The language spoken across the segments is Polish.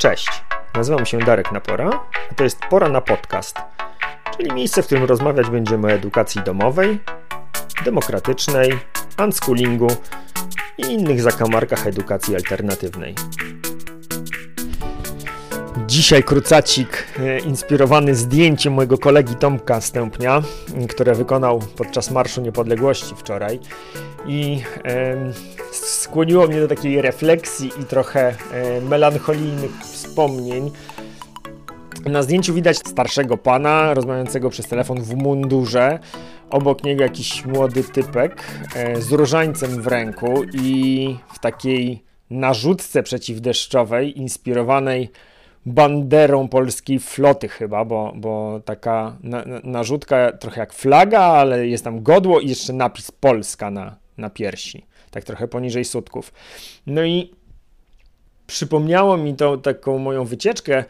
Cześć, nazywam się Darek Napora, a to jest Pora na Podcast, czyli miejsce, w którym rozmawiać będziemy o edukacji domowej, demokratycznej, unschoolingu i innych zakamarkach edukacji alternatywnej. Dzisiaj krucacik e, inspirowany zdjęciem mojego kolegi Tomka Stępnia, które wykonał podczas Marszu Niepodległości wczoraj i skłoniło mnie do takiej refleksji i trochę e, melancholijnych wspomnień. Na zdjęciu widać starszego pana rozmawiającego przez telefon w mundurze. Obok niego jakiś młody typek e, z różańcem w ręku i w takiej narzutce przeciwdeszczowej, inspirowanej banderą polskiej floty chyba, bo, bo taka na, na, narzutka trochę jak flaga, ale jest tam godło i jeszcze napis Polska na, na piersi, tak trochę poniżej sutków. No i przypomniało mi to taką moją wycieczkę,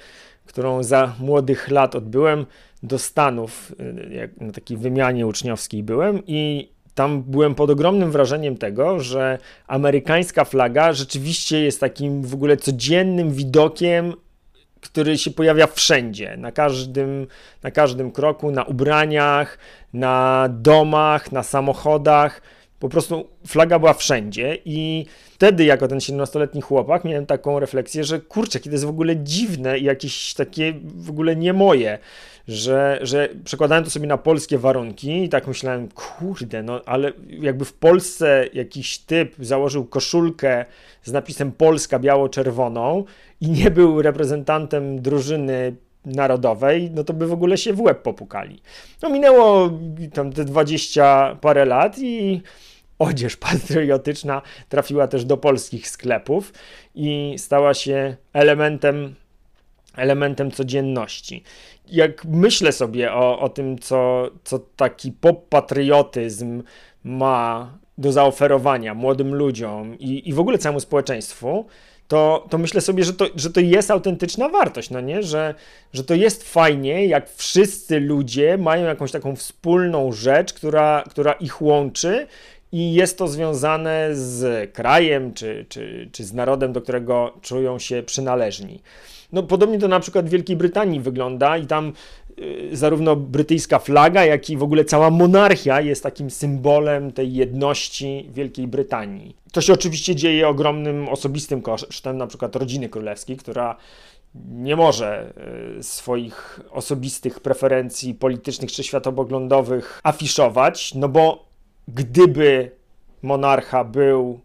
którą za młodych lat odbyłem do Stanów, y, jak na takiej wymianie uczniowskiej byłem i tam byłem pod ogromnym wrażeniem tego, że amerykańska flaga rzeczywiście jest takim w ogóle codziennym widokiem który się pojawia wszędzie, na każdym, na każdym kroku, na ubraniach, na domach, na samochodach. Po prostu flaga była wszędzie i wtedy, jako ten 17-letni chłopak, miałem taką refleksję, że kurczę, kiedy jest w ogóle dziwne i jakieś takie w ogóle nie moje, że, że przekładałem to sobie na polskie warunki i tak myślałem, kurde, no ale jakby w Polsce jakiś typ założył koszulkę z napisem Polska biało-czerwoną i nie był reprezentantem drużyny narodowej, no to by w ogóle się w łeb popukali. No minęło tam te 20 parę lat i odzież patriotyczna trafiła też do polskich sklepów i stała się elementem elementem codzienności. Jak myślę sobie o, o tym, co, co taki pop-patriotyzm ma do zaoferowania młodym ludziom i, i w ogóle całemu społeczeństwu, to, to myślę sobie, że to, że to jest autentyczna wartość, no nie? Że, że to jest fajnie, jak wszyscy ludzie mają jakąś taką wspólną rzecz, która, która ich łączy i jest to związane z krajem czy, czy, czy z narodem, do którego czują się przynależni. No, podobnie to na przykład w Wielkiej Brytanii wygląda i tam y, zarówno brytyjska flaga, jak i w ogóle cała monarchia jest takim symbolem tej jedności Wielkiej Brytanii. To się oczywiście dzieje ogromnym osobistym kosztem, na przykład rodziny królewskiej, która nie może y, swoich osobistych preferencji politycznych czy światopoglądowych afiszować, no bo gdyby monarcha był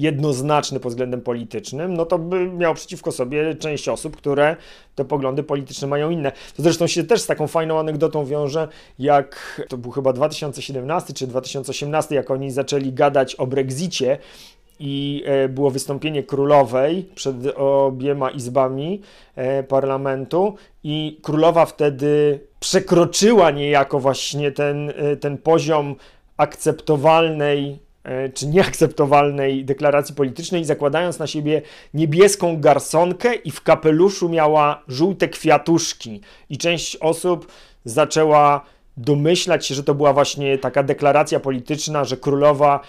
jednoznaczny pod względem politycznym, no to by miał przeciwko sobie część osób, które te poglądy polityczne mają inne. To zresztą się też z taką fajną anegdotą wiąże, jak to był chyba 2017 czy 2018, jak oni zaczęli gadać o Brexicie i e, było wystąpienie królowej przed obiema izbami e, parlamentu i królowa wtedy przekroczyła niejako właśnie ten, e, ten poziom akceptowalnej czy nieakceptowalnej deklaracji politycznej, zakładając na siebie niebieską garsonkę i w kapeluszu miała żółte kwiatuszki. I część osób zaczęła domyślać się, że to była właśnie taka deklaracja polityczna, że królowa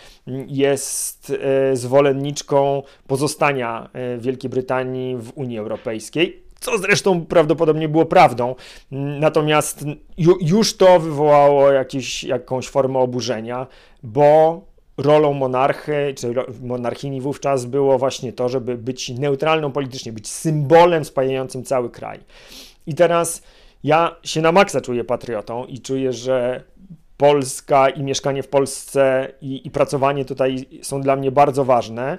jest e, zwolenniczką pozostania e, Wielkiej Brytanii w Unii Europejskiej co zresztą prawdopodobnie było prawdą. Natomiast ju, już to wywołało jakieś, jakąś formę oburzenia, bo rolą monarchy, czy monarchini wówczas było właśnie to, żeby być neutralną politycznie, być symbolem spajającym cały kraj. I teraz ja się na maksa czuję patriotą i czuję, że Polska i mieszkanie w Polsce i, i pracowanie tutaj są dla mnie bardzo ważne.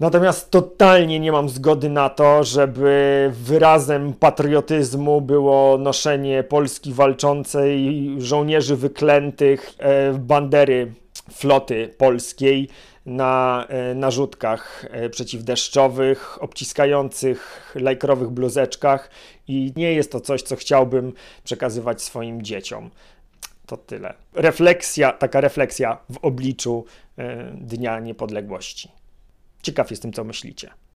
Natomiast totalnie nie mam zgody na to, żeby wyrazem patriotyzmu było noszenie Polski walczącej, żołnierzy wyklętych, e, bandery floty polskiej na e, narzutkach e, przeciwdeszczowych, obciskających lajkrowych bluzeczkach i nie jest to coś, co chciałbym przekazywać swoim dzieciom. To tyle. Refleksja, taka refleksja w obliczu e, Dnia Niepodległości. Ciekaw jestem, co myślicie.